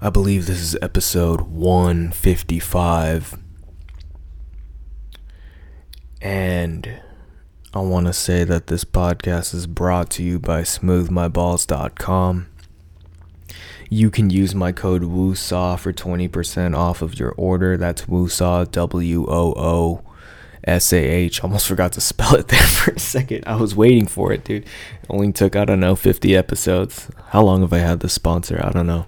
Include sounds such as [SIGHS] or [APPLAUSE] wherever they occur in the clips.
I believe this is episode 155. And I want to say that this podcast is brought to you by smoothmyballs.com. You can use my code WOOSAH for 20% off of your order. That's WOOSAH, W O O S A H. Almost forgot to spell it [LAUGHS] there for a second. I was waiting for it, dude. It only took, I don't know, 50 episodes. How long have I had this sponsor? I don't know.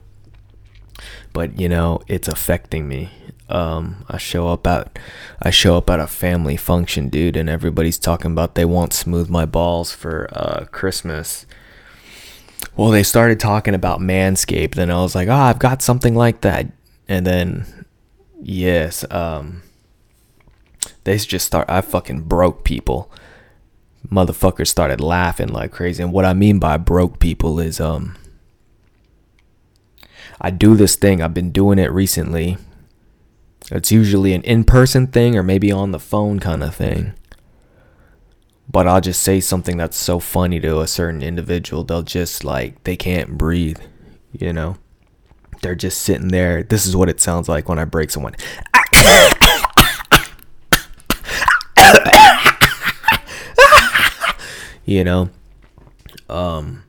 But, you know, it's affecting me. Um, I show up at I show up at a family function, dude, and everybody's talking about they want smooth my balls for uh, Christmas. Well, they started talking about Manscaped, and I was like, oh, I've got something like that. And then, yes, um, they just start. I fucking broke people. Motherfuckers started laughing like crazy. And what I mean by broke people is, um, I do this thing. I've been doing it recently. It's usually an in person thing or maybe on the phone kind of thing. But I'll just say something that's so funny to a certain individual. They'll just like, they can't breathe, you know? They're just sitting there. This is what it sounds like when I break someone. [COUGHS] you know? Um,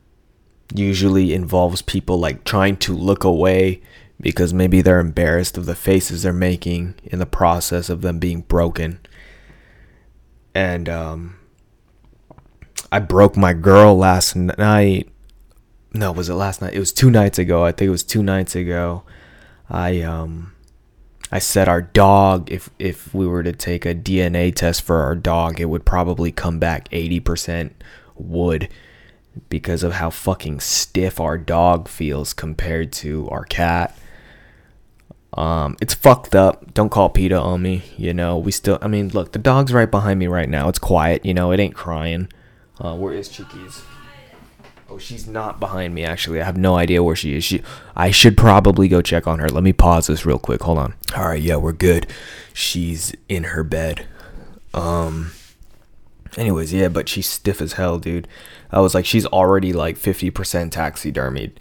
usually involves people like trying to look away because maybe they're embarrassed of the faces they're making in the process of them being broken. And um, I broke my girl last night. No, was it last night? It was two nights ago. I think it was two nights ago. I um I said our dog if if we were to take a DNA test for our dog, it would probably come back 80% wood because of how fucking stiff our dog feels compared to our cat. Um, it's fucked up. Don't call PETA on me. You know, we still. I mean, look, the dog's right behind me right now. It's quiet. You know, it ain't crying. Uh, where is Chiquis? Oh, she's not behind me. Actually, I have no idea where she is. She. I should probably go check on her. Let me pause this real quick. Hold on. All right. Yeah, we're good. She's in her bed. Um. Anyways, yeah, but she's stiff as hell, dude. I was like, she's already like 50% taxidermied.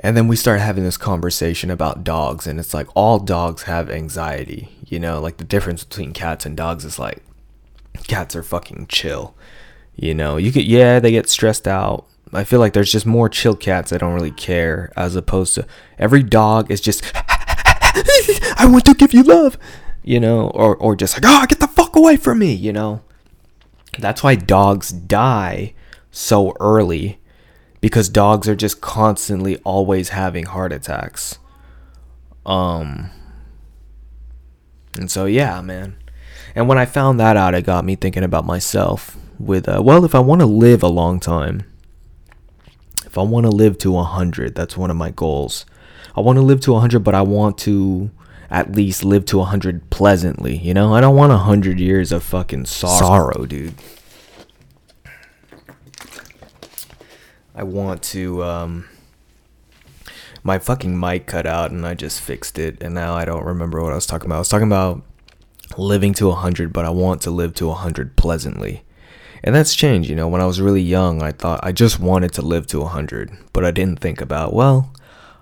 And then we start having this conversation about dogs, and it's like all dogs have anxiety. You know, like the difference between cats and dogs is like cats are fucking chill. You know, you get yeah, they get stressed out. I feel like there's just more chill cats that don't really care, as opposed to every dog is just [LAUGHS] I want to give you love, you know, or or just like oh get the fuck away from me, you know. That's why dogs die so early because dogs are just constantly always having heart attacks. Um and so yeah, man. And when I found that out, it got me thinking about myself with uh, well, if I want to live a long time, if I want to live to 100, that's one of my goals. I want to live to 100, but I want to at least live to 100 pleasantly, you know? I don't want 100 years of fucking sorrow, sorrow dude. I want to um my fucking mic cut out and I just fixed it and now I don't remember what I was talking about. I was talking about living to 100, but I want to live to 100 pleasantly. And that's changed, you know. When I was really young, I thought I just wanted to live to 100, but I didn't think about, well,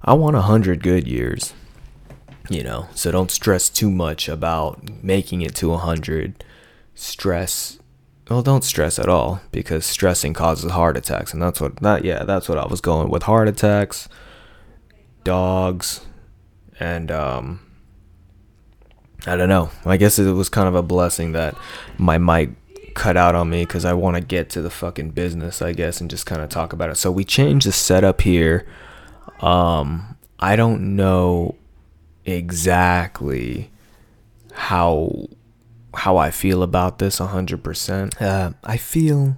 I want 100 good years. You know, so don't stress too much about making it to 100. Stress well don't stress at all because stressing causes heart attacks and that's what that yeah that's what i was going with heart attacks dogs and um i don't know. I guess it was kind of a blessing that my mic cut out on me because i want to get to the fucking business i guess and just kind of talk about it. So we changed the setup here. Um i don't know exactly how how I feel about this 100%. Uh, I feel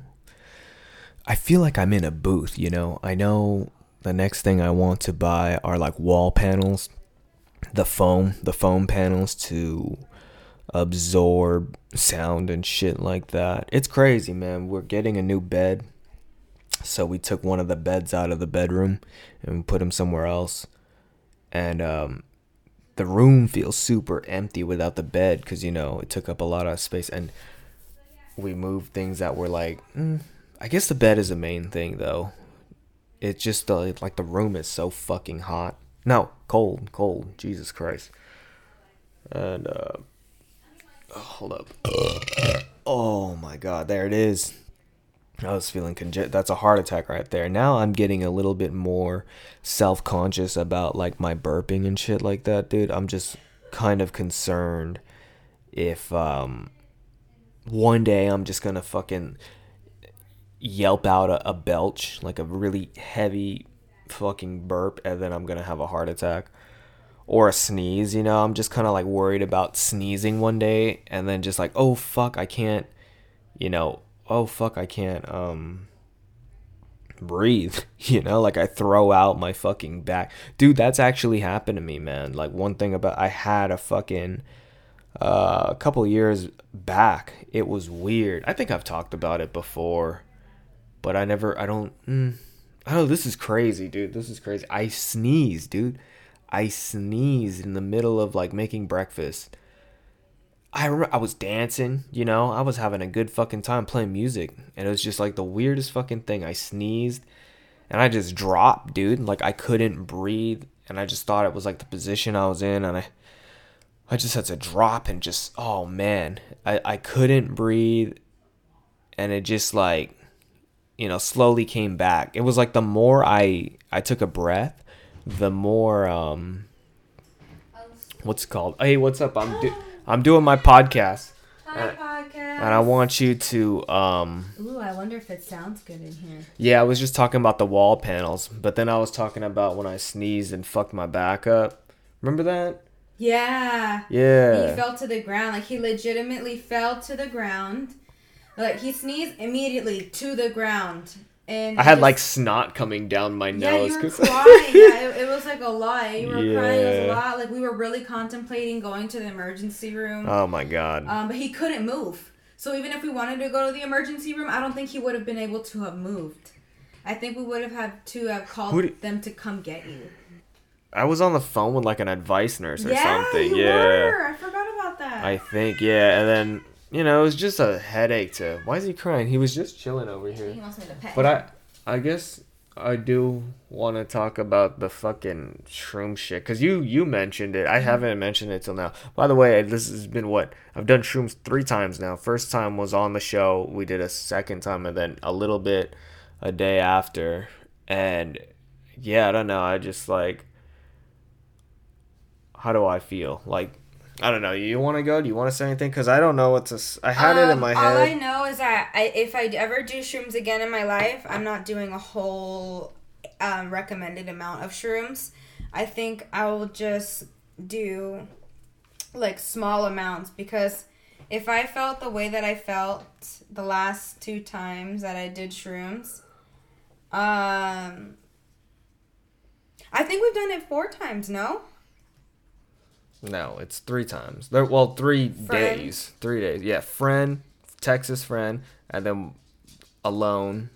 I feel like I'm in a booth, you know. I know the next thing I want to buy are like wall panels, the foam, the foam panels to absorb sound and shit like that. It's crazy, man. We're getting a new bed. So we took one of the beds out of the bedroom and put him somewhere else. And um the room feels super empty without the bed because you know it took up a lot of space and we moved things that were like mm, i guess the bed is the main thing though it's just the, like the room is so fucking hot No, cold, cold. Jesus Christ. And uh, oh, hold up. oh my God, there it is. I was feeling conge- that's a heart attack right there. Now I'm getting a little bit more self-conscious about like my burping and shit like that, dude. I'm just kind of concerned if um one day I'm just to fucking yelp out a, a belch, like a really heavy fucking burp and then I'm to have a heart attack or a sneeze, you know. I'm just kind of like worried about sneezing one day and then just like, "Oh fuck, I can't, you know, oh fuck, I can't um breathe, [LAUGHS] you know, like I throw out my fucking back. Dude, that's actually happened to me, man. Like one thing about I had a fucking uh, a couple years back, it was weird. I think I've talked about it before, but I never I don't mm, Oh, this is crazy, dude. This is crazy. I sneezed, dude. I sneezed in the middle of like making breakfast. I remember I was dancing, you know, I was having a good fucking time playing music, and it was just like the weirdest fucking thing. I sneezed, and I just dropped, dude. Like I couldn't breathe, and I just thought it was like the position I was in, and I, I just had to drop and just, oh man, I I couldn't breathe, and it just like, you know, slowly came back. It was like the more I I took a breath, the more um, what's called? Hey, what's up? I'm do- I'm doing my podcast. Hi, And- podcast. And I want you to um Ooh, I wonder if it sounds good in here. yeah, I was just talking about the wall panels, but then I was talking about when I sneezed and fucked my back up. Remember that? Yeah. Yeah. He fell to the ground. Like he legitimately fell to the ground. Like he sneezed immediately to the ground. And I had like snot coming down my yeah, nose. you were [LAUGHS] crying. yeah, it, it was like a lot. You were crying. It was a lot. Like we were really contemplating going to the emergency room. oh my god. Um, but he couldn't move. So even if we wanted to go to the emergency room, I don't think he would have been able to have moved. I think we would have had to have called them to come get you. I was on the phone with like an advice nurse or yeah, something. yeah. were. I forgot about that. I think yeah, and then you know, it was just a headache to Why is he crying? He was just chilling over here. he wants me to pet But. I, I guess I do want to talk about the fucking shroom shit because you you mentioned it. I Mm-hmm. haven't mentioned it till now. By the way, this has been what I've done shrooms three times now. First time was on the show. We did a second time, and then a little bit a day after. And yeah, I don't know. I just like. How do I feel? Like, I don't know. You want to go? Do you want to say anything? Because I don't know what to. s- I had it in Um, my All I know is that I, if I ever do shrooms again in my life, I'm not doing a whole um, recommended amount of shrooms. I think I will just do like small amounts because if I felt the way that I felt the last two times that I did shrooms, um, I think we've done it four times. No. No, it's three times. There, well, three Friend. days. Three days. Yeah, friend, Texas friend, and then alone,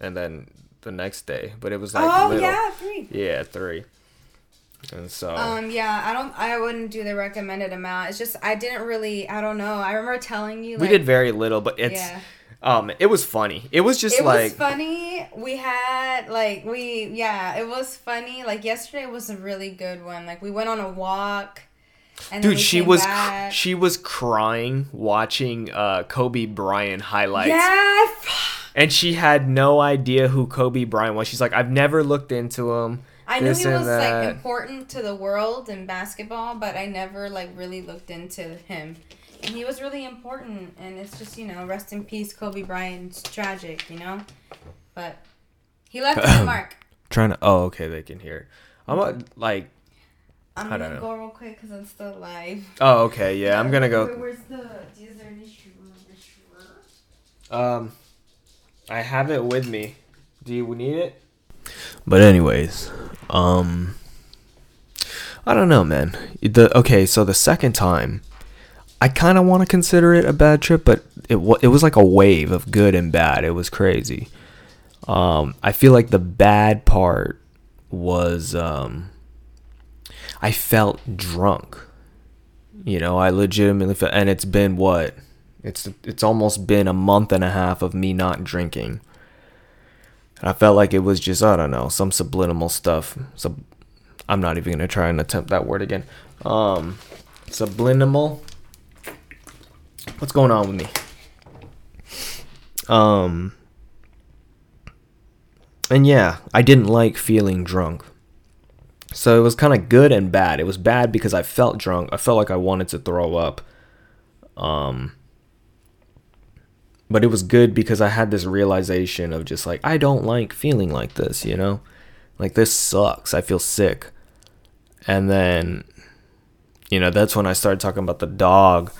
and then the next day. But it was like oh little. yeah, three. Yeah, three. And so Um, yeah, I don't, I wouldn't do the recommended amount. It's just, I didn't really, I don't know. I remember telling you, we did very little, but it's Yeah. um, it was funny. It was just it like was funny. We had, like, we, yeah, it was funny. Like, yesterday was a really good one. Like, we went on a walk. And dude, she was back. she was crying watching uh Kobe Bryant highlights. Yeah, And she had no idea who Kobe Bryant was. She's like, I've never looked into him. I knew he was, that. like, important to the world in basketball, but I never, like, really looked into him. And he was really important. And it's just, you know, rest in peace, Kobe Bryant. It's tragic, you know? But he left his [COUGHS] mark. Trying to. Oh, okay, they can hear. I'm like. I'm I gonna know. go real quick because I'm still live. Oh, okay, yeah. I'm gonna Where- go. Where's the? Do is there any shoe? Um, I have it with me. Do you need it? But anyways, um, I don't know, man. The okay, so the second time, I kind of want to consider it a bad trip, but it wa- it was like a wave of good and bad. It was crazy. Um, I feel like the bad part was um, I felt drunk. You know, I legitimately felt, and it's been what? It's it's almost been a month and a half of me not drinking. I felt like it was just I don't know some subliminal stuff. So I'm not even gonna try and attempt that word again. Um, subliminal. What's going on with me? Um, and yeah, I didn't like feeling drunk. So it was kind of good and bad. It was bad because I felt drunk. I felt like I wanted to throw up. Um, but it was good because I had this realization of just like I don't like feeling like this, you know? Like this sucks. I feel sick. And then you know, that's when I started talking about the dog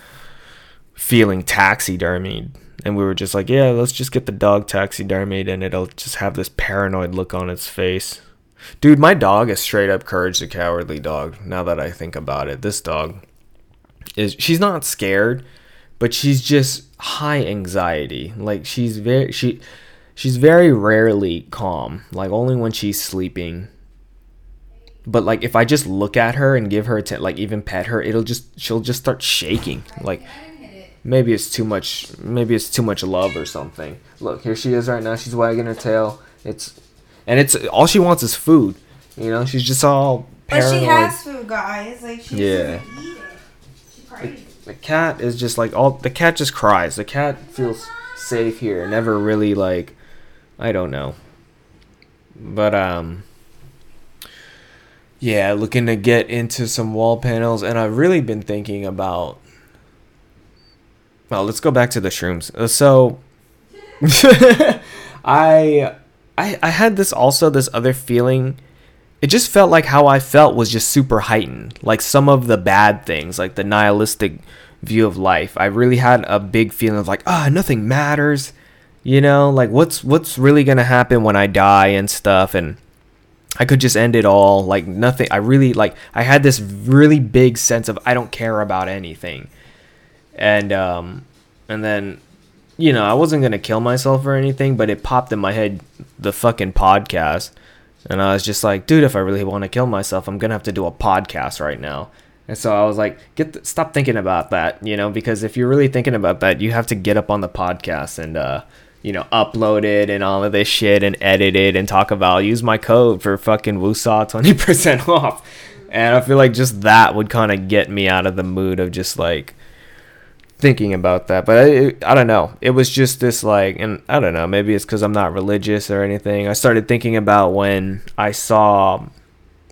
feeling taxidermied and we were just like, yeah, let's just get the dog taxidermied and it'll just have this paranoid look on its face. Dude, my dog is straight up Courage the Cowardly Dog. Now that I think about it, this dog is she's not scared, but she's just high anxiety. Like she's very she she's very rarely calm. Like only when she's sleeping. But like if I just look at her and give her a t- like even pet her, it'll just she'll just start shaking. Like maybe it's too much maybe it's too much love or something. Look, here she is right now. She's wagging her tail. It's and it's all she wants is food. You know, she's just all paranoid. But she has food, guys. Like she yeah. The, the cat is just like all the cat just cries. The cat feels safe here. Never really like I don't know. But um yeah, looking to get into some wall panels and I've really been thinking about well, let's go back to the shrooms. Uh, so [LAUGHS] I I I had this also this other feeling it just felt like how I felt was just super heightened. Like some of the bad things, like the nihilistic view of life. I really had a big feeling of like, ah, oh, nothing matters. You know, like what's what's really gonna happen when I die and stuff and I could just end it all. Like nothing I really like I had this really big sense of I don't care about anything. And um and then you know, I wasn't gonna kill myself or anything, but it popped in my head the fucking podcast. And I was just like, dude, if I really want to kill myself, I'm gonna have to do a podcast right now. And so I was like, get stop thinking about that, you know, because if you're really thinking about that, you have to get up on the podcast and uh, you know, upload it and all of this shit and edit it and talk about use my code for fucking Woosah 20% [LAUGHS] off. And I feel like just that would kind of get me out of the mood of just like thinking about that, but I, I don't know. It was just this like, and I don't know. Maybe it's because I'm not religious or anything. I started thinking about when I saw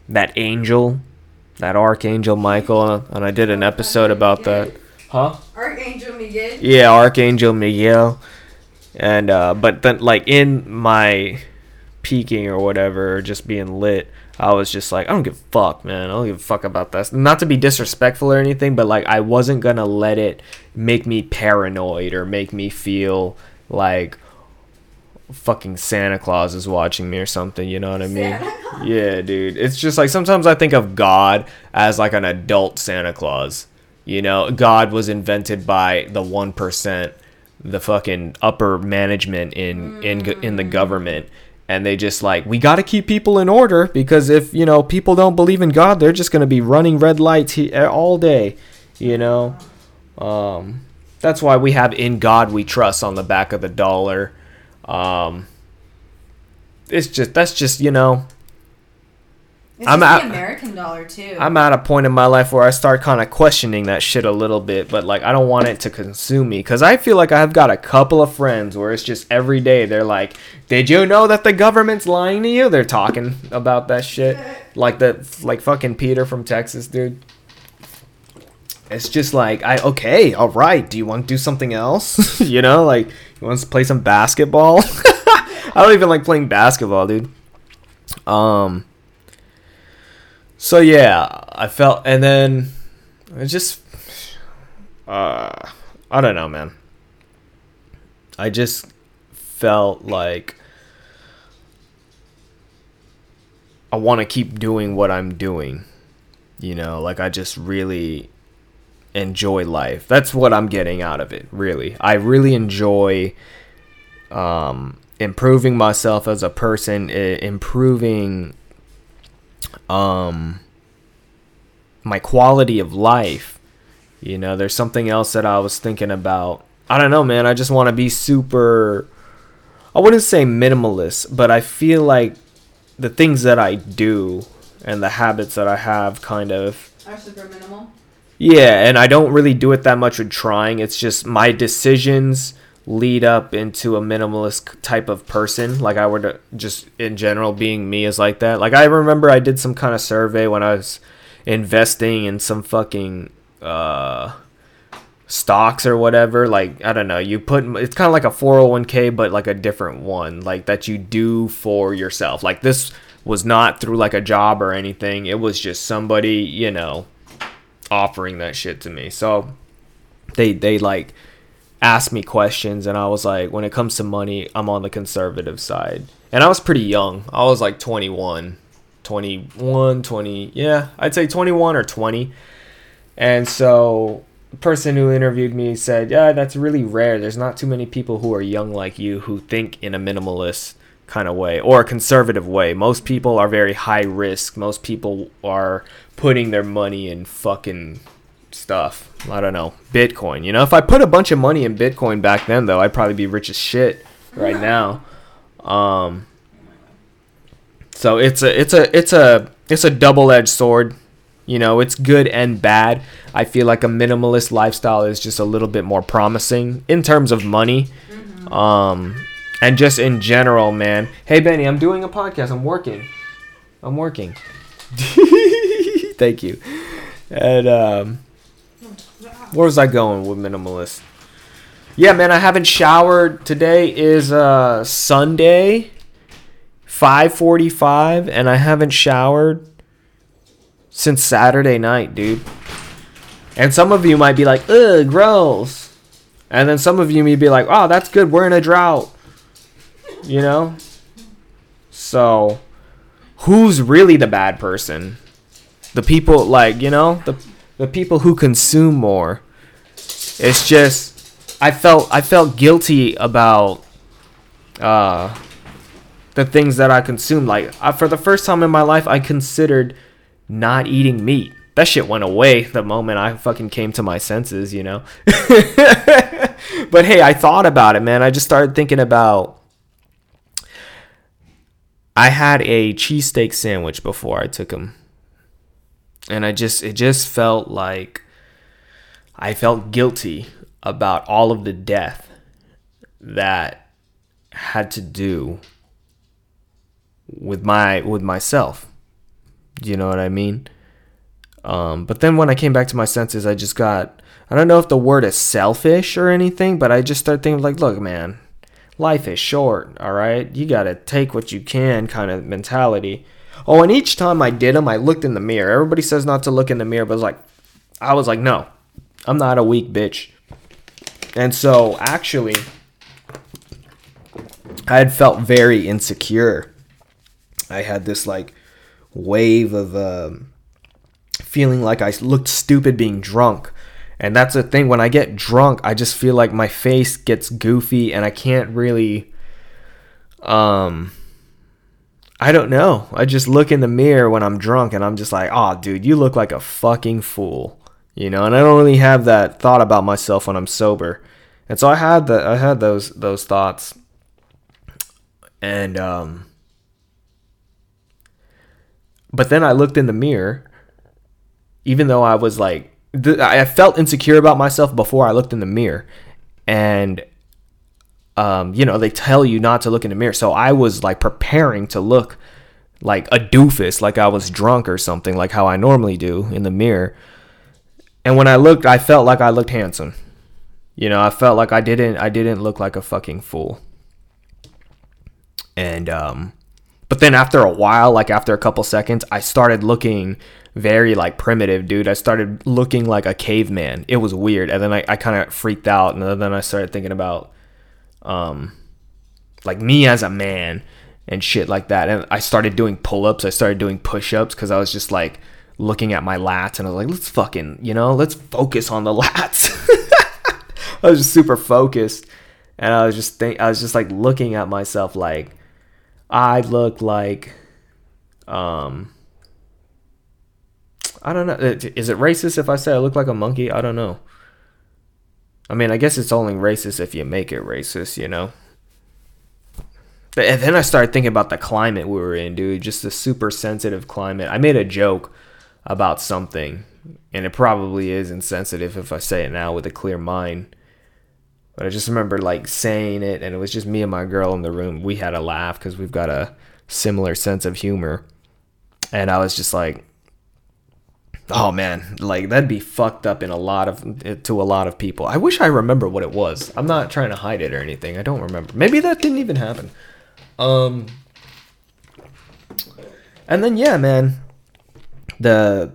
that angel, that archangel Michael, and I did an episode about that. Huh? Archangel Miguel. Yeah, Archangel Miguel, and uh, but then like in my peaking or whatever, just being lit. I was just like, I don't give a fuck, man. I don't give a fuck about this. Not to be disrespectful or anything, but like, I wasn't gonna let it make me paranoid or make me feel like fucking Santa Claus is watching me or something. You know what I mean? Yeah, dude. It's just like sometimes I think of God as like an adult Santa Claus. You know, God was invented by the one percent, the fucking upper management in in in the mm. government and they just like we got to keep people in order because if you know people don't believe in god they're just going to be running red lights he- all day you know? Um, that's why we have in god we trust on the back of the dollar. Um, it's just that's just you know it's I'm at American dollar too. I'm at a point in my life where I start kind of questioning that shit a little bit, but like I don't want it to consume me because I feel like I've got a couple of friends where it's just every day they're like, "Did you know that the government's lying to you?" They're talking about that shit, [LAUGHS] like that, like fucking Peter from Texas, dude. It's just like I okay, all right. Do you want to do something else? [LAUGHS] you know, like you want to play some basketball? [LAUGHS] I don't even like playing basketball, dude. Um so yeah, I felt, and then it just, uh, I don't know, man. I just felt like I want to keep doing what I'm doing. You know, like I just really enjoy life. That's what I'm getting out of it, really. I really enjoy um, improving myself as a person, improving um my quality of life. You know, there's something else that I was thinking about. I don't know, man. I just want to be super I wouldn't say minimalist, but I feel like the things that I do and the habits that I have kind of Are super minimal. yeah, and I don't really do it that much with trying. It's just my decisions lead up into a minimalist type of person. Like I would just in general being me is like that. Like I remember I did some kind of survey when I was investing in some fucking uh stocks or whatever. Like i don't know. You put it's kind of like a 401k but like a different one like that you do for yourself. Like this was not through like a job or anything. It was just somebody you know offering that shit to me. So they they like asked me questions and i was like when it comes to money i'm on the conservative side and i was pretty young i was like 21 21 20 yeah i'd say 21 or 20 and so the person who interviewed me said, "Yeah, that's really rare. There's not too many people who are young like you who think in a minimalist kind of way or a conservative way. Most people are very high risk. Most people are putting their money in fucking stuff. I don't know, Bitcoin. You know, if I put a bunch of money in Bitcoin back then though, I'd probably be rich as shit right now. Um so it's a it's a it's a it's a double-edged sword. You know, it's good and bad. I feel like a minimalist lifestyle is just a little bit more promising in terms of money. Um, and just in general, man. Hey, Benny, I'm doing a podcast. I'm working. I'm working. [LAUGHS] Thank you. And, um, where was I going with minimalist? Yeah, man, I haven't showered. Today is uh, Sunday, 5:45, and I haven't showered since Saturday night, dude. And some of you might be like, ugh, gross. And then some of you may be like, oh, that's good. We're in a drought. You know? So, who's really the bad person? The people, like, you know, the, the people who consume more. It's just, I felt, I felt guilty about, uh, the things that I consume. Like, I, for the first time in my life, I considered not eating meat. That shit went away the moment I fucking came to my senses, you know? [LAUGHS] but hey, I thought about it, man. I just started thinking about. I had a cheesesteak sandwich before I took them. And I just, it just felt like I felt guilty about all of the death that had to do with my with myself. Do you know what I mean? Um, but then when I came back to my senses, I just got I don't know if the word is selfish or anything, but I just started thinking like, look, man, life is short, all right? You got to take what you can kind of mentality. Oh, and each time I did them, I looked in the mirror. Everybody says not to look in the mirror, but it's like I was like, no. I'm not a weak bitch. And so actually I had felt very insecure. I had this like wave of um, feeling like I looked stupid being drunk. And that's the thing when I get drunk, I just feel like my face gets goofy and I can't really um I don't know. I just look in the mirror when I'm drunk and I'm just like, "Oh, dude, you look like a fucking fool." You know, and I don't really have that thought about myself when I'm sober. And so I had the I had those those thoughts. And um but then I looked in the mirror even though I was like th- I felt insecure about myself before I looked in the mirror and um, you know, they tell you not to look in the mirror. So I was like preparing to look like a doofus, like I was drunk or something, like how I normally do in the mirror. And when I looked, I felt like I looked handsome. You know, I felt like I didn't I didn't look like a fucking fool. And um but then after a while, like after a couple seconds, I started looking very like primitive, dude. I started looking like a caveman. It was weird. And then I, I kind of freaked out. And then I started thinking about um like me as a man and shit like that. And I started doing pull ups. I started doing push ups because I was just like looking at my lats and I was like, let's fucking, you know, let's focus on the [LAUGHS] lats. I was just super focused. And I was just think I was just like looking at myself like I look like um I don't know. Is it racist if I say I look like a monkey? I don't know. I mean, I guess it's only racist if you make it racist, you know. but and then I started thinking about the climate we were in, dude. Just the super sensitive climate. I made a joke about something, and it probably is insensitive if I say it now with a clear mind. But I just remember like saying it, and it was just me and my girl in the room. We had a laugh because we've got a similar sense of humor. And I was just like, oh man, like that'd be fucked up in a lot of to a lot of people. I wish I remember what it was. I'm not trying to hide it or anything. I don't remember. Maybe that didn't even happen. Um and then yeah, man, the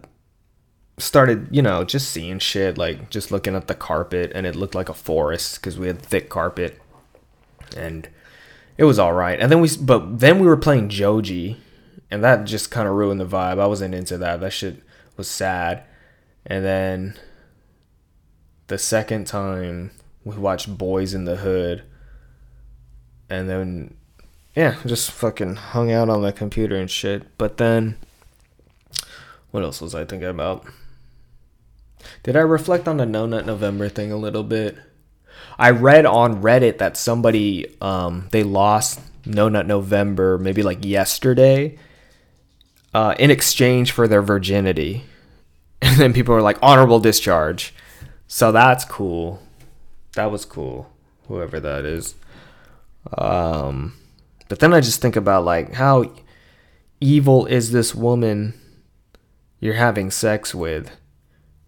started, you know, just seeing shit, like just looking at the carpet, and it looked like a forest because we had thick carpet, and it was all right. And then we, but then we were playing Joji, and that just kind of ruined the vibe. I wasn't into that. That shit was sad. And then the second time we watched Boys in the Hood, and then yeah, just fucking hung out on the computer and shit. But then, what else was I thinking about? Did I reflect on the No Nut November thing a little bit? I read on Reddit that somebody um, they lost No Nut November maybe like yesterday uh, in exchange for their virginity, [LAUGHS] and then people were like honorable discharge. So that's cool. That was cool. Whoever that is. Um, but then I just think about like how evil is this woman you're having sex with?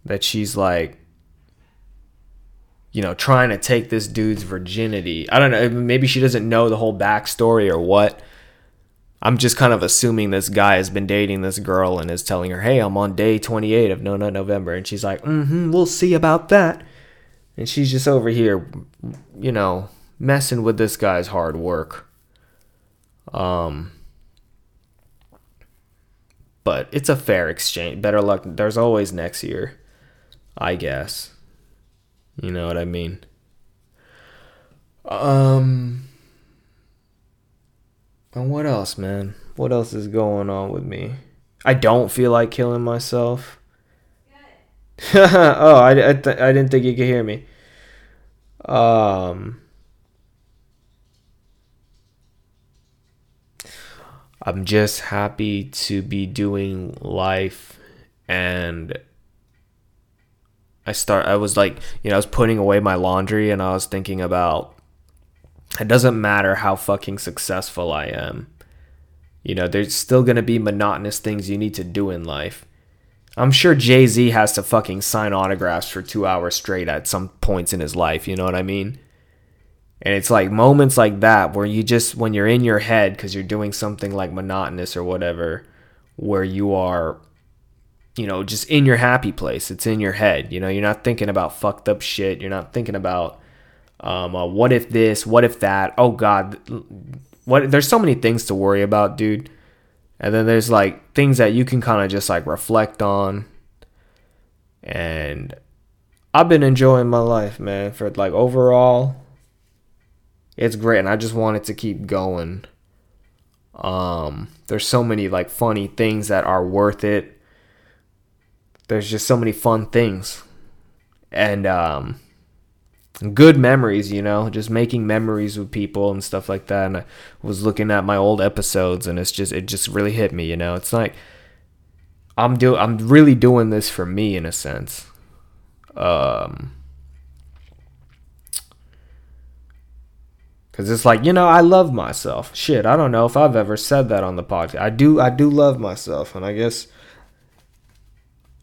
that she's like you know trying to take this dude's virginity i don't know maybe she doesn't know the whole backstory or what i'm just kind of assuming this guy has been dating this girl and is telling her hey i'm on day 28 of no nut november and she's like mm-hmm we'll see about that and she's just over here you know messing with this guy's hard work um but it's a fair exchange better luck there's always next year I guess. You know what I mean? Um and what else, man? What else is going on with me? I don't feel like killing myself. [LAUGHS] oh, I, I, th- I didn't think you could hear me. Um, I'm just happy to be doing life and I start I was like, you know, I was putting away my laundry and I was thinking about it doesn't matter how fucking successful I am. You know, there's still going to be monotonous things you need to do in life. I'm sure Jay-Z has to fucking sign autographs for 2 hours straight at some points in his life, you know what I mean? And it's like moments like that where you just when you're in your head cuz you're doing something like monotonous or whatever where you are you know, just in your happy place. It's in your head. You know, you're not thinking about fucked up shit. You're not thinking about um, uh, what if this, what if that. Oh God, what? There's so many things to worry about, dude. And then there's like things that you can kind of just like reflect on. And I've been enjoying my life, man. For like overall, it's great, and I just wanted to keep going. Um, there's so many like funny things that are worth it there's just so many fun things and um, good memories, you know, just making memories with people and stuff like that. And I was looking at my old episodes, and it's just it just really hit me, you know. It's like I'm do I'm really doing this for me in a sense. Um, Cause it's like you know I love myself. Shit, I don't know if I've ever said that on the podcast. I do. I do love myself, and I guess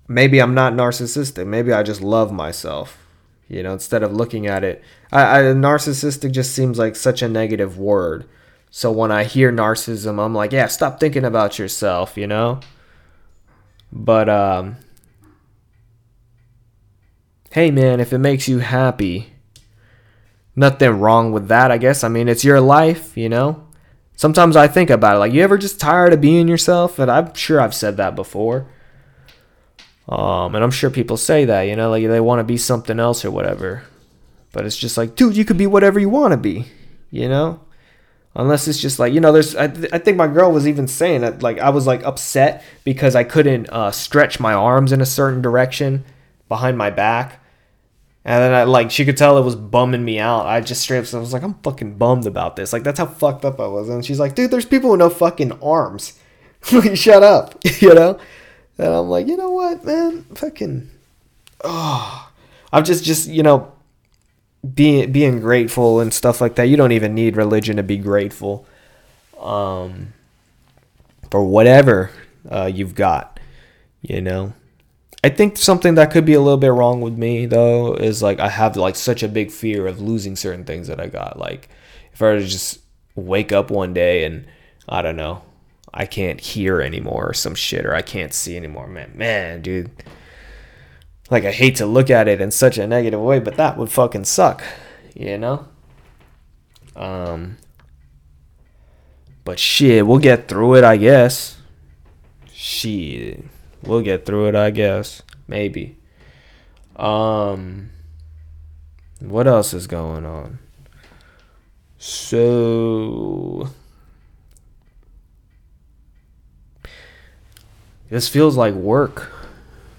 maybe I'm not narcissistic. Maybe I just love myself. You know, instead of looking at it, I, I narcissistic just seems like such a negative word. So when I hear narcissism, I'm like, yeah, stop thinking about yourself, you know? But um hey man, if it makes you happy, nothing wrong with that, I guess. I mean, it's your life, you know? Sometimes I think about it like, you ever just tired of being yourself? And I'm sure I've said that before. Um, and I'm sure people say that, you know, like they want to be something else or whatever. But it's just like, dude, you could be whatever you want to be, you know? Unless it's just like, you know, there's, I, th- I think my girl was even saying that, like, I was like upset because I couldn't uh, stretch my arms in a certain direction behind my back. And then I like she could tell it was bumming me out. I just straight up I was like, I'm fucking bummed about this. Like that's how fucked up I was. And she's like, dude, there's people with no fucking arms. [LAUGHS] Shut up. [LAUGHS] you know? And I'm like, you know what, man? Fucking oh I'm just just, you know, being being grateful and stuff like that. You don't even need religion to be grateful. Um for whatever uh, you've got, you know. I think something that could be a little bit wrong with me though is like I have like such a big fear of losing certain things that I got. Like if I were to just wake up one day and I don't know, I can't hear anymore or some shit or I can't see anymore, man, man, dude. Like I hate to look at it in such a negative way, but that would fucking suck, you know? Um but shit, we'll get through it, I guess. Shit we'll get through it, I guess. Maybe. Um what else is going on? So this feels like work.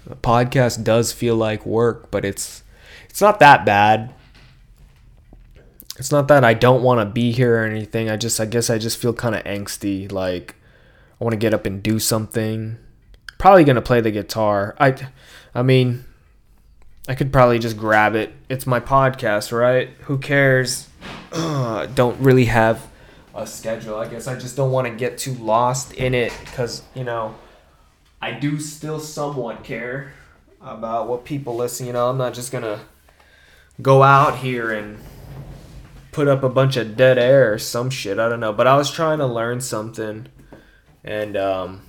A podcast does feel like work, but it's it's not that bad. It's not that I don't want to be here or anything. I just I guess I just feel kind of angsty like I want to get up and do something probably gonna play the guitar. I, I mean, I could probably just grab it. It's my podcast, right? Who cares? [CLEARS THROAT] Don't really have a schedule. I guess I just don't want to get too lost in it because you know, I do still somewhat care about what people listen. You know, I'm not just gonna go out here and put up a bunch of dead air or some shit. I don't know, but I was trying to learn something, and um,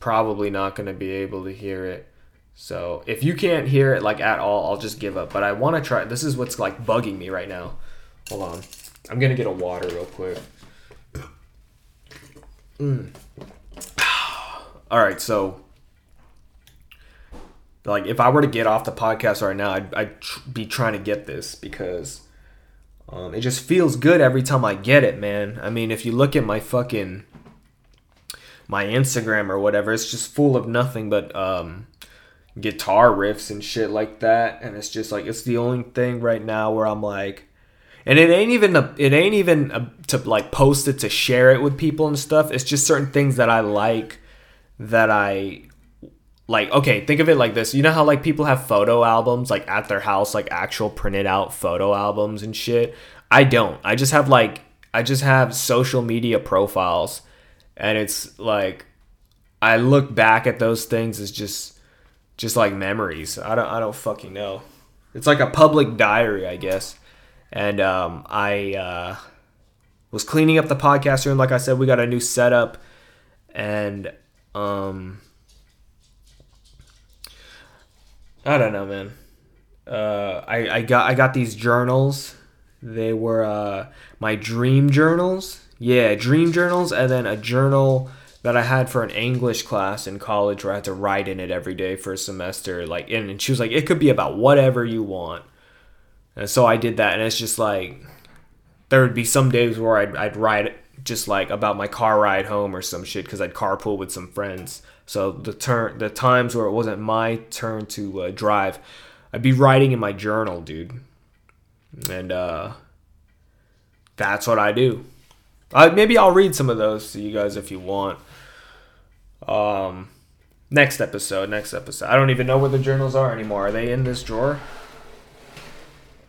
probably not to be able to hear it. So if you can't hear it like at all, I'll just give up. But I want to try. This is what's like bugging me right now. Hold on. I'm gonna get a water real quick. Mm. [SIGHS] all right, so like if I were to get off the podcast right now, I'd, I'd tr- be trying to get this because um, it just feels good every time I get it, man. I mean, if you look at my fucking my Instagram or whatever. It's just full of nothing but um, guitar riffs and shit like that. And it's just like it's the only thing right now where I'm like, and it ain't even a, it ain't even a, to like post it to share it with people and stuff. It's just certain things that I like that I like okay think of it like this you know how like people have photo albums like at their house like actual printed out photo albums and shit i don't i just have like i just have social media profiles and it's like I look back at those things as just just like memories. I don't I don't fucking know. It's like a public diary, I guess. And um, I uh, was cleaning up the podcast room. Like I said, we got a new setup, and um, I don't know, man. Uh, I, I got I got these journals. They were uh, my dream journals yeah, dream journals, and then a journal that I had for an English class in college where I had to write in it every day for a semester. Like, and, and she was like, it could be about whatever you want. And so I did that, and it's just like there would be some days where I'd, I'd write just like about my car ride home or some shit because I'd carpool with some friends. So the turn, the times where it wasn't my turn to uh, drive, I'd be writing in my journal, dude. And uh, that's what I do. Uh, maybe I'll read some of those to you guys if you want. Um, next episode, next episode. I don't even know where the journals are anymore. Are they in this drawer?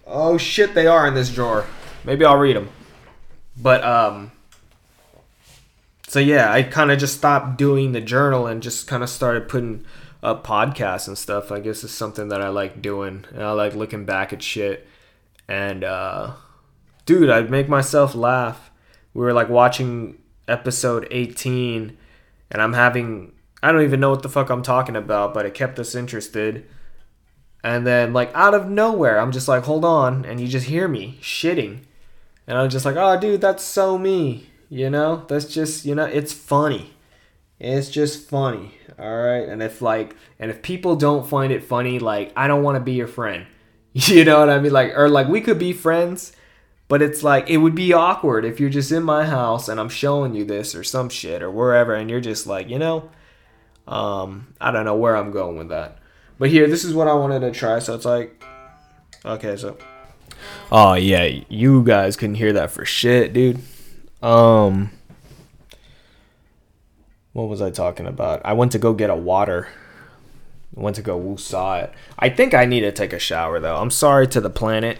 Oh shit, they are in this drawer. Maybe I'll read them. But um so yeah, I kind of just stopped doing the journal and just kind of started putting up podcasts and stuff. I guess it's something that I like doing. And I like looking back at shit. And uh dude, I'd make myself laugh we were like watching episode 18 and I'm having I don't even know what the fuck I'm talking about, but it kept us interested. And then like out of nowhere, I'm just like, "Hold on." And you just hear me shitting. And I'm just like, "Oh, dude, that's so me." You know? That's just, you know, it's funny. It's just funny. All right? And if like and if people don't find it funny, like I don't want to be your friend. [LAUGHS] You know what I mean? Like or like we could be friends but it's like it would be awkward if you're just in my house and I'm showing you this or some shit or wherever and you're just like, you know, um, I don't know where I'm going with that. But here, this is what I wanted to try. So it's like Okay, so. Oh yeah, you guys couldn't hear that for shit, dude. Um. What was I talking about? I went to go get a water. I went to go woosah it. I think I need to take a shower though. I'm sorry to the planet,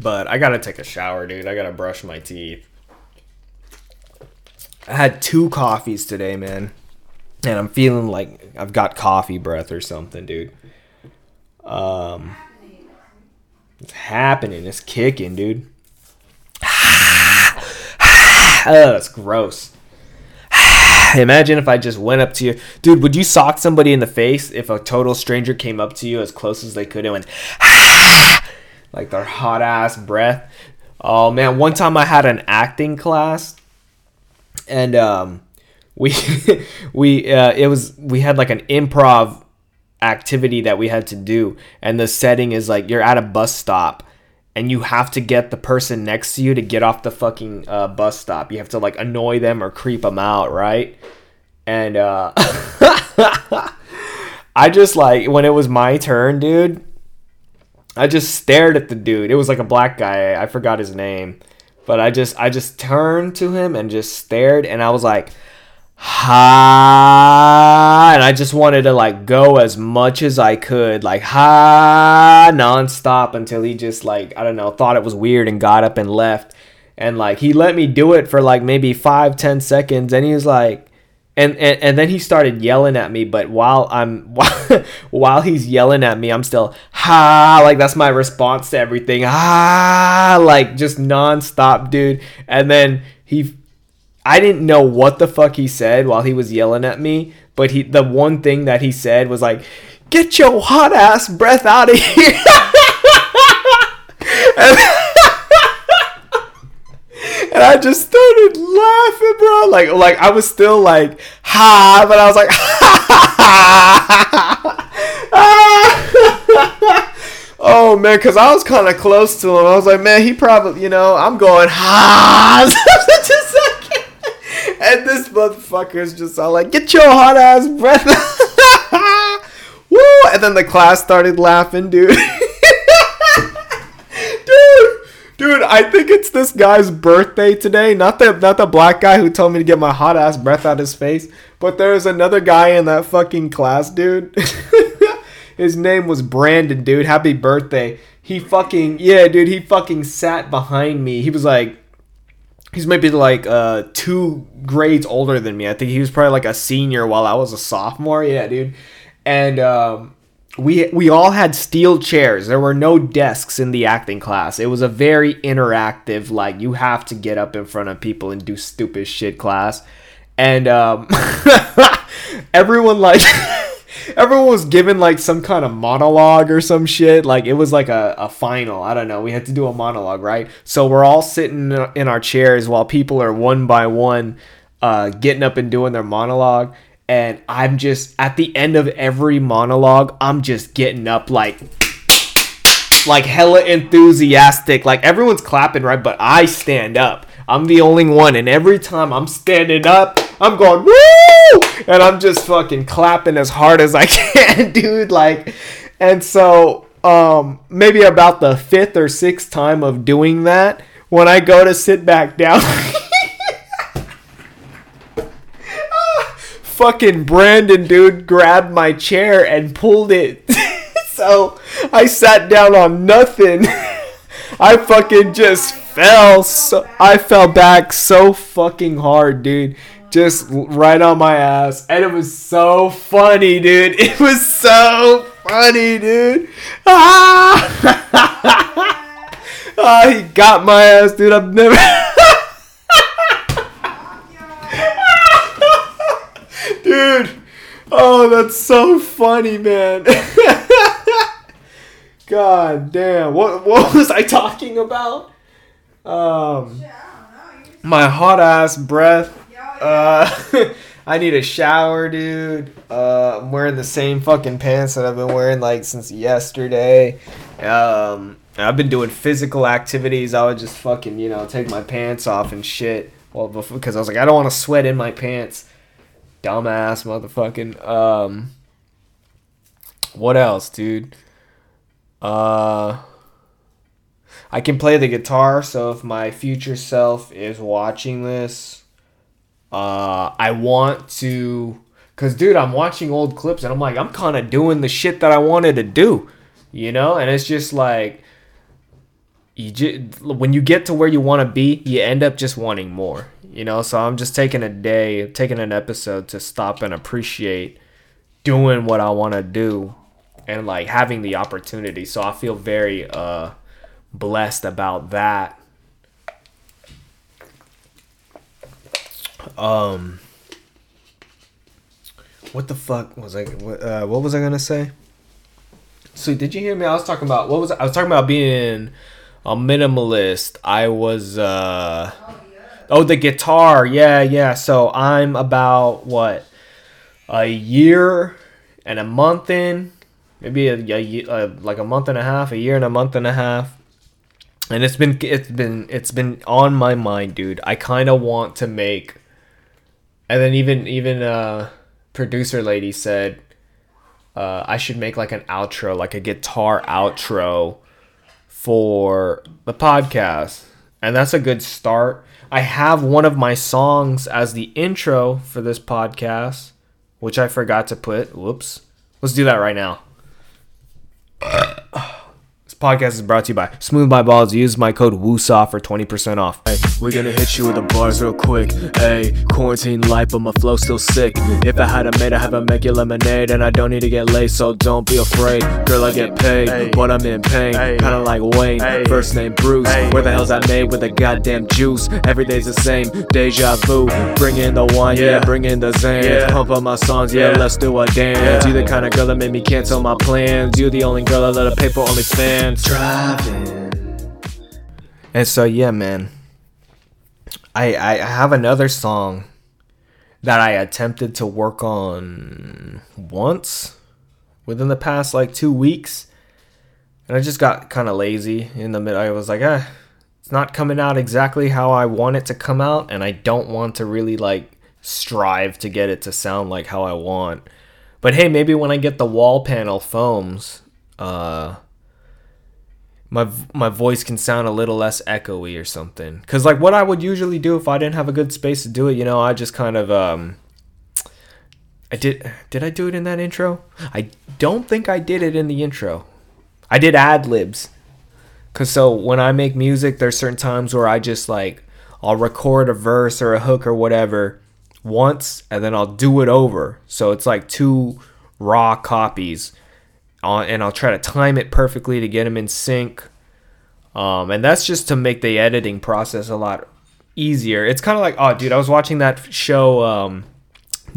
but I gotta take a shower, dude. I gotta brush my teeth. I had two coffees today, man, and I'm feeling like I've got coffee breath or something, dude. Um, it's happening. It's kicking, dude. Oh, that's gross. [SIGHS] Imagine if I just went up to you, dude. Would you sock somebody in the face if a total stranger came up to you as close as they could and went, [SIGHS] like their hot ass breath? Oh man, one time I had an acting class, and um, we [LAUGHS] we uh, it was we had like an improv activity that we had to do, and the setting is like you're at a bus stop and you have to get the person next to you to get off the fucking uh, bus stop. You have to like annoy them or creep them out, right? And uh, [LAUGHS] I just like when it was my turn, dude. I just stared at the dude. It was like a black guy. I forgot his name, but I just I just turned to him and just stared, and I was like, ha and I just wanted to like go as much as I could, like ha nonstop until he just like I don't know thought it was weird and got up and left, and like he let me do it for like maybe five ten seconds, and he was like. And, and, and then he started yelling at me, but while I'm [LAUGHS] while, while he's yelling at me, I'm still ha like that's my response to everything ha like just nonstop, dude. And then he I didn't know what the fuck he said while he was yelling at me, but he the one thing that he said was like, "Get your hot ass breath out of here." and, and I just started laughing, bro. Like like I was still like, "Ha," but I was like, Oh man, cause I was kind of close to him. I was like, man, he probably, you know, I'm going ha. [LAUGHS] and this motherfucker's just all like, "Get your hot ass breath!" [LAUGHS] Woo! And then the class started laughing, dude. [LAUGHS] dude, dude, I think it's this guy's birthday today. Not the not the black guy who told me to get my hot ass breath out of his face, but there's another guy in that fucking class, dude. his name was Brandon, dude. Happy birthday. He fucking yeah, dude. He fucking sat behind me. He was like he's maybe like uh two grades older than me. I think he was probably like a senior while I was a sophomore. Yeah, dude. And um we we all had steel chairs. There were no desks in the acting class. It was a very interactive like you have to get up in front of people and do stupid shit class. And um [LAUGHS] everyone like [LAUGHS] everyone was given like some kind of monologue or some shit. Like it was like a, a final. I don't know. We had to do a monologue, right? So we're all sitting in our chairs while people are one by one uh, getting up and doing their monologue. And I'm just at the end of every monologue, I'm just getting up like like hella enthusiastic. Like everyone's clapping, right? But I stand up. I'm the only one, and every time I'm standing up, I'm going woo, and I'm just fucking clapping as hard as I [LAUGHS] can, dude. Like, and so um, maybe about the fifth or sixth time of doing that, when I go to sit back down. [LAUGHS] fucking Brandon, dude, grabbed my chair and pulled it. [LAUGHS] so I sat down on nothing. I fucking just fell so I fell back so fucking hard, dude. Just right on my ass. And it was so funny, dude. [LAUGHS] It was so funny, dude. [LAUGHS] Ah! oh, he got my ass, dude. I've never [LAUGHS] Dude. Oh, that's so funny, man. God damn. What what was I talking about? Um, my hot ass breath. Uh, [LAUGHS] I need a shower, dude. Uh, I'm wearing the same fucking pants that I've been wearing like since yesterday. Um, I've been doing physical activities. I would just fucking you know take my pants off and shit. Well, because I was like, I don't want to sweat in my pants. Dumbass motherfucking. Um, what else, dude? Uh, I can play the guitar, so if my future self is watching this, uh, I want to. Cause, dude, I'm watching old clips and I'm like, I'm kind of doing the shit that I wanted to do, you know? And it's just like, you just, when you get to where you want to be, you end up just wanting more, you know? So I'm just taking a day, taking an episode to stop and appreciate doing what I want to do and like having the opportunity. So I feel very uh blessed about that. Um what the fuck was I what, uh, what was I going to say? So did you hear me? I was talking about what was I, I was talking about being a minimalist. I was uh Oh, the guitar. Yeah, yeah. So I'm about what a year and a month in, maybe a, a, a, like a month and a half, a year and a month and a half. And it's been it's been it's been on my mind, dude. I kind of want to make and then even even uh producer lady said uh, I should make like an outro, like a guitar outro for the podcast. And that's a good start. I have one of my songs as the intro for this podcast, which I forgot to put. Whoops. Let's do that right now podcast is brought to you by Smooth My Balls. Use my code WOOSAH for 20% off. Hey, we're gonna hit you with the bars real quick. Hey, quarantine life, but my flow still sick. If I had a made, I have a make you lemonade. And I don't need to get laid, so don't be afraid. Girl, I get paid, hey. but I'm in pain. Hey. Kinda like Wayne, hey. first name Bruce. Where the hell's that made with the goddamn juice? Every day's the same, deja vu. Bring in the wine, yeah, yeah bring in the Zans. Yeah. Pump up my songs, yeah, yeah, let's do a dance. Yeah. You the kind of girl that made me cancel my plans. You the only girl I let her pay for OnlyFans driving. And so yeah, man. I I have another song that I attempted to work on once within the past like two weeks. And I just got kind of lazy in the middle. I was like, ah, it's not coming out exactly how I want it to come out. And I don't want to really like strive to get it to sound like how I want. But hey, maybe when I get the wall panel foams, uh, my my voice can sound a little less echoey or something. Cause like what I would usually do if I didn't have a good space to do it, you know, I just kind of um. I did. Did I do it in that intro? I don't think I did it in the intro. I did ad libs. Cause so when I make music, there's certain times where I just like I'll record a verse or a hook or whatever once, and then I'll do it over. So it's like two raw copies and I'll try to time it perfectly to get them in sync. Um, and that's just to make the editing process a lot easier. It's kind of like, oh, dude, I was watching that show, um,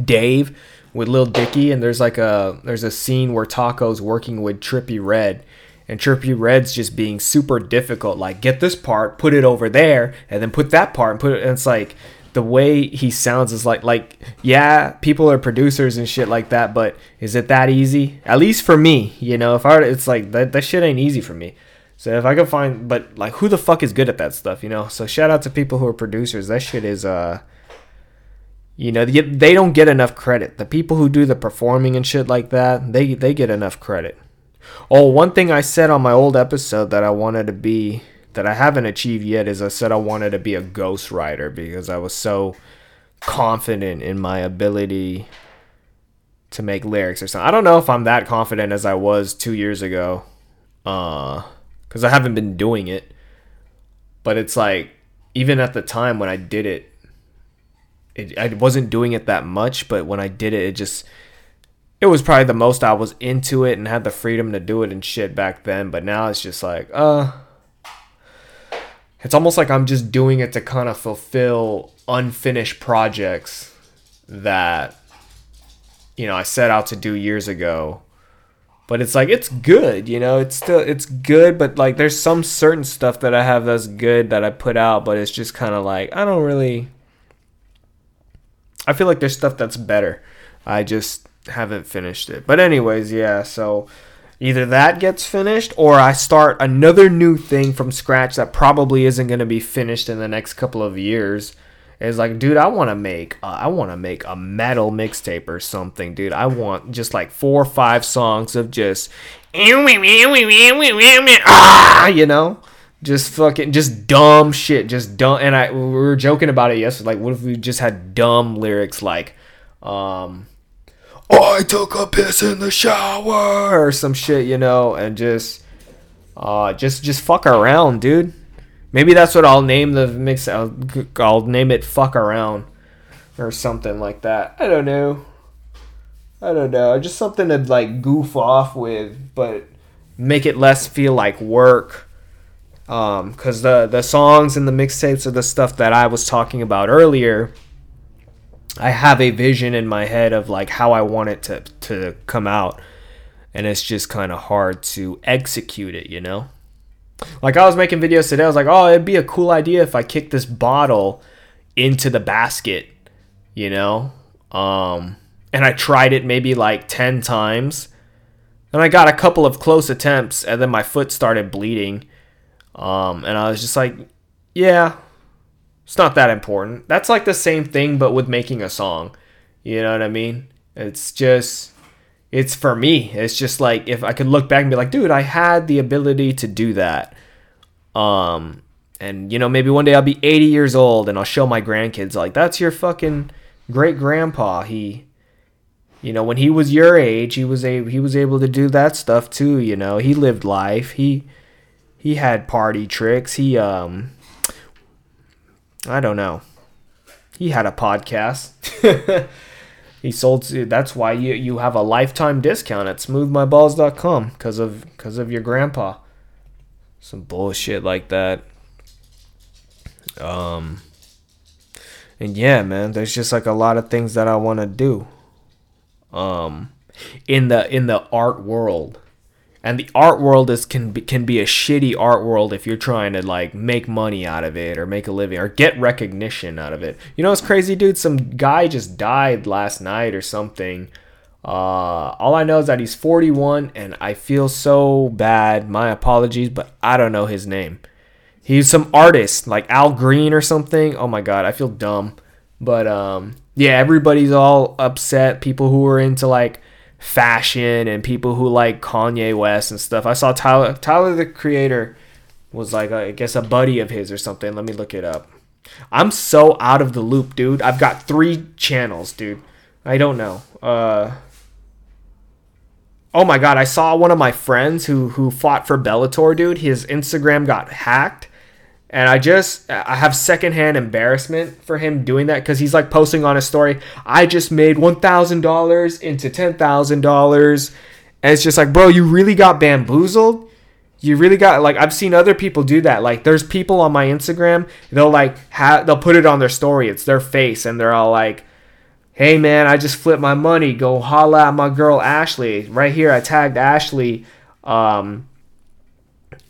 Dave, with Lil Dicky, and there's like a there's a scene where Taco's working with Trippie Redd, and Trippie Redd's just being super difficult. Like, get this part, put it over there, and then put that part and put it. And it's like the way he sounds is like like yeah people are producers and shit like that but is it that easy? At least for me you know if i it's like that, that shit ain't easy for me. So if i could find but like who the fuck is good at that stuff you know? So shout out to people who are producers. That shit is uh you know they, they don't get enough credit. The people who do the performing and shit like that they they get enough credit. Oh one thing i said on my old episode that i wanted to be that I haven't achieved yet is I said I wanted to be a ghostwriter because I was so confident in my ability to make lyrics or something. I don't know if I'm that confident as I was two years ago, uh, because I haven't been doing it. But it's like even at the time when I did it, it I wasn't doing it that much. But when I did it, it just it was probably the most I was into it and had the freedom to do it and shit back then. But now it's just like, uh, it's almost like I'm just doing it to kind of fulfill unfinished projects that you know I set out to do years ago. But it's like it's good, you know, it's still it's good, but like there's some certain stuff that I have that's good that I put out, but it's just kind of like I don't really I feel like there's stuff that's better. I just haven't finished it. But anyways, yeah, so Either that gets finished or I start another new thing from scratch that probably isn't going to be finished in the next couple of years. It's like, dude, I want to make, uh, I want to make a metal mixtape or something, dude. I want just like four or five songs of just, ah, you know, just fucking, just dumb shit, just dumb. And I, we were joking about it yesterday. Like, what if we just had dumb lyrics like, um, I took a piss in the shower or some shit, you know, and just, uh, just, just fuck around, dude. Maybe that's what I'll name the mix. I'll, I'll name it "fuck around" or something like that. I don't know. I don't know. Just something to like goof off with, but make it less feel like work. Um, cause the the songs and the mixtapes are the stuff that I was talking about earlier. I have a vision in my head of like how I want it to to come out, and it's just kind of hard to execute it, you know. Like I was making videos today, I was like, oh, it'd be a cool idea if I kicked this bottle into the basket, you know? Um, and I tried it maybe like 10 times. And I got a couple of close attempts, and then my foot started bleeding. Um, and I was just like, yeah, it's not that important. That's like the same thing, but with making a song. You know what I mean? It's just, it's for me. It's just like if I could look back and be like, dude, I had the ability to do that. Um, and you know, maybe one day I'll be 80 years old and I'll show my grandkids like, that's your fucking great grandpa. He, you know, when he was your age, he was a he was able to do that stuff too. You know, he lived life. He he had party tricks. He um, I don't know. He had a podcast. [LAUGHS] he sold that's why you you have a lifetime discount at smoothmyballs.com because of because of your grandpa some bullshit like that um and yeah man there's just like a lot of things that i want to do um in the in the art world and the art world is can be, can be a shitty art world if you're trying to like make money out of it or make a living or get recognition out of it. You know it's crazy, dude? Some guy just died last night or something. Uh, all I know is that he's 41, and I feel so bad. My apologies, but I don't know his name. He's some artist like Al Green or something. Oh my god, I feel dumb. But um, yeah, everybody's all upset. People who are into like fashion and people who like Kanye West and stuff. I saw Tyler Tyler the Creator was like I guess a buddy of his or something. Let me look it up. I'm so out of the loop, dude. I've got three channels, dude. I don't know. Uh Oh my god, I saw one of my friends who who fought for Bellator, dude. His Instagram got hacked and I just I have secondhand embarrassment for him doing that because he's like posting on a story. I just made one thousand dollars into ten thousand dollars, and it's just like, bro, you really got bamboozled. You really got like I've seen other people do that. Like there's people on my Instagram, they'll like have they'll put it on their story. It's their face, and they're all like, "Hey man, I just flipped my money. Go holla at my girl Ashley." Right here, I tagged Ashley. Um,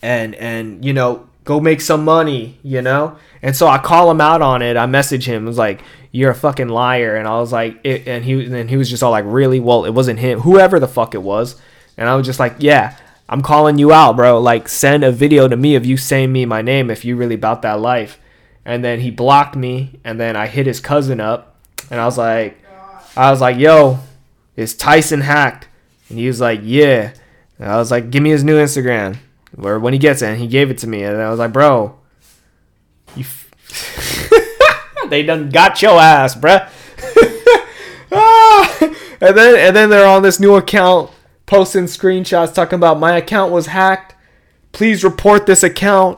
and and you know go make some money, you know? And so I call him out on it. I message him. I was like, "You're a fucking liar." And I was like, it, and he and he was just all like, "Really? Well, it wasn't him. Whoever the fuck it was." And I was just like, "Yeah, I'm calling you out, bro. Like, send a video to me of you saying me my name if you really about that life." And then he blocked me, and then I hit his cousin up, and I was like, I was like, "Yo, is Tyson hacked?" And he was like, "Yeah." And I was like, "Give me his new Instagram." Or when he gets it, and he gave it to me, and I was like, bro, you. F- [LAUGHS] they done got your ass, bruh. [LAUGHS] ah! And then and then they're on this new account posting screenshots talking about my account was hacked. Please report this account.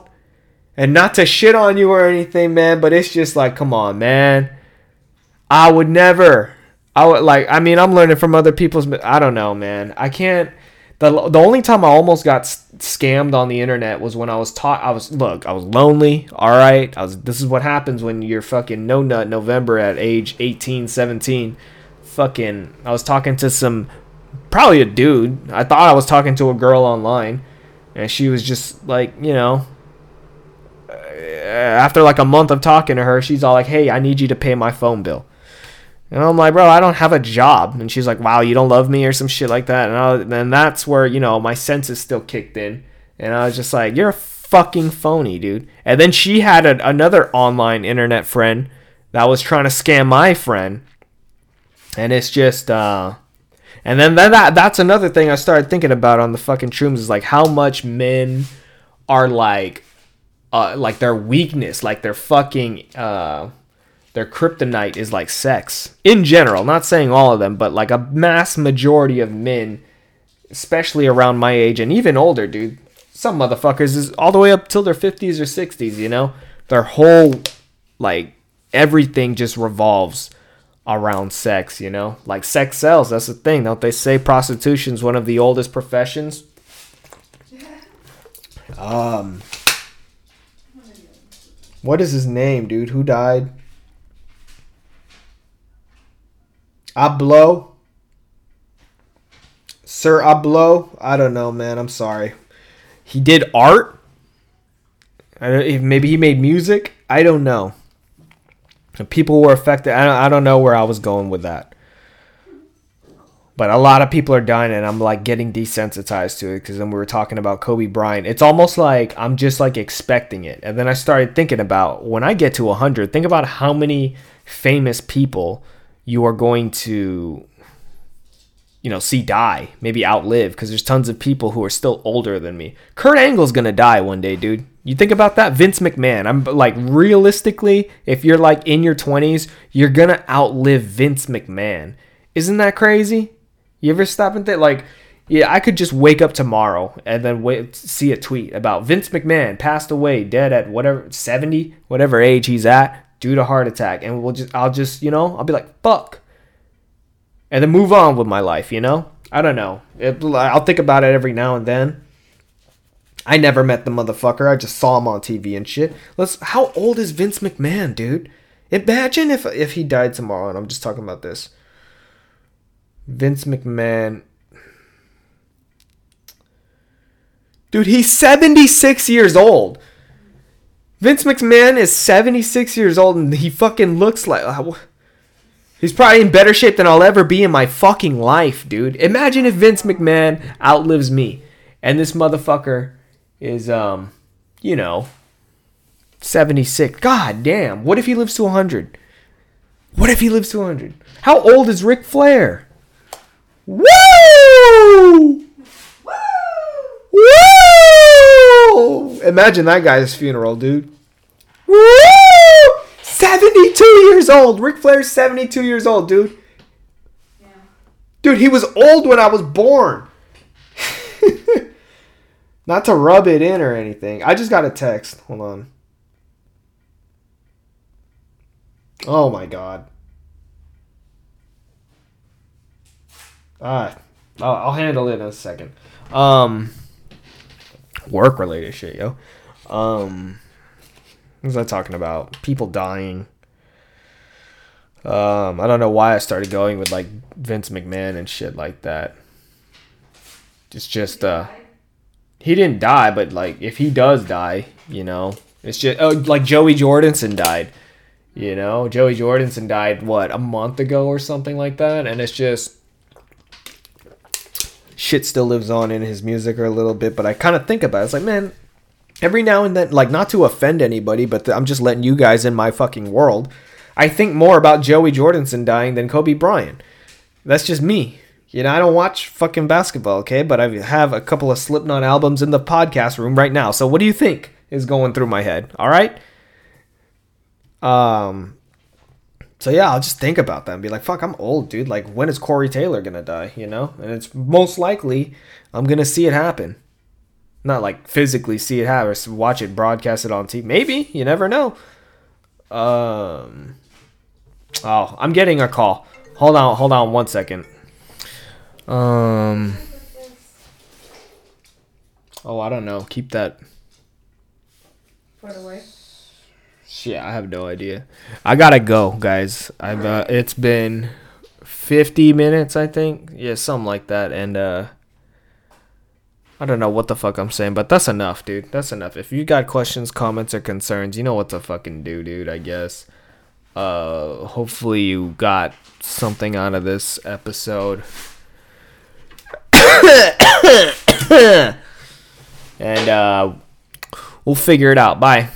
And not to shit on you or anything, man, but it's just like, come on, man. I would never. I would like. I mean, I'm learning from other people's. I don't know, man. I can't the, the only time I almost got scammed on the internet was when I was taught I was look I was lonely all right? I was this is what happens when you're fucking no nut November at age 18 17 fucking I was talking to some probably a dude. I thought I was talking to a girl online and she was just like you know uh, after like a month of talking to her she's all like hey I need you to pay my phone bill and I'm like, bro, I don't have a job. And she's like, wow, you don't love me or some shit like that. And then that's where, you know, my senses still kicked in. And I was just like, you're a fucking phony, dude. And then she had a, another online internet friend that was trying to scam my friend. And it's just uh and then that, that that's another thing I started thinking about on the fucking shrooms is like how much men are like uh like their weakness, like their fucking uh their kryptonite is like sex in general. Not saying all of them, but like a mass majority of men, especially around my age and even older, dude. Some motherfuckers is all the way up till their 50s or 60s, you know? Their whole like everything just revolves around sex, you know? Like sex sells, that's the thing. Don't they say prostitution's one of the oldest professions? Um What is his name, dude? Who died? Abloh? Sir Abloh? I don't know, man. I'm sorry. He did art? Maybe he made music? I don't know people were affected. I don't, I don't know where I was going with that. But a lot of people are dying, and I'm like getting desensitized to it because then we were talking about Kobe Bryant. It's almost like I'm just like expecting it. And then I started thinking about when I get to 100, think about how many famous people you are going to, you know, see die, maybe outlive because there's tons of people who are still older than me. Kurt Angle's to die one day, dude. You think about that, Vince McMahon. I'm like realistically, if you're like in your 20s, you're gonna outlive Vince McMahon. Isn't that crazy? You ever stop and think like, yeah, I could just wake up tomorrow and then wait, see a tweet about Vince McMahon passed away, dead at whatever 70, whatever age he's at, due to heart attack, and we'll just, I'll just, you know, I'll be like, fuck, and then move on with my life. You know, I don't know. It, I'll think about it every now and then I never met the motherfucker. I just saw him on TV and shit. Let's. How old is Vince McMahon, dude? Imagine if if he died tomorrow, and I'm just talking about this. Vince McMahon. Dude, he's 76 years old. Vince McMahon is 76 years old and he fucking looks like. He's probably in better shape than I'll ever be in my fucking life, dude. Imagine if Vince McMahon outlives me and this motherfucker is um, you know, 76. God damn. What if he lives to 100? What if he lives to 100? How old is Ric Flair? Woo! Woo! Imagine that guy's funeral, dude. Woo! 72 years old. Ric Flair's 72 years old, dude. Yeah. Dude, he was old when I was born. [LAUGHS] Not to rub it in or anything. I just got a text. Hold on. Oh my god. Ah, I'll, I'll handle it in a second. Um, work related shit, yo. Um, was I talking about? People dying. Um, I don't know why I started going with like Vince McMahon and shit like that. It's just uh he didn't die, but like if he does die, you know, it's just oh, like Joey Jordison died. You know, Joey Jordison died what a month ago or something like that, and it's just shit still lives on in his music or a little bit. But I kind of think about it. It's like, man, every now and then, like not to offend anybody, but I'm just letting you guys in my fucking world. I think more about Joey Jordison dying than Kobe Bryant. That's just me. You know, I don't watch fucking basketball, okay? But I have a couple of Slipknot albums in the podcast room right now. So what do you think is going through my head? All right? Um so yeah, I'll just think about that and be like, fuck, I'm old, dude. Like, when is Corey Taylor gonna die? You know? And it's most likely I'm gonna see it happen. Not like physically see it happen, or watch it broadcast it on TV. Maybe, you never know. Um Oh, I'm getting a call. Hold on, hold on one second. Um. Oh, I don't know. Keep that. Put away. Yeah, I have no idea. I gotta go, guys. I've uh, it's been fifty minutes, I think. Yeah, something like that, and uh. I don't know what the fuck I'm saying, but that's enough, dude. That's enough. If you got questions, comments, or concerns, you know what to fucking do, dude. I guess. Uh, hopefully you got something out of this episode. [COUGHS] and uh, we'll figure it out. Bye.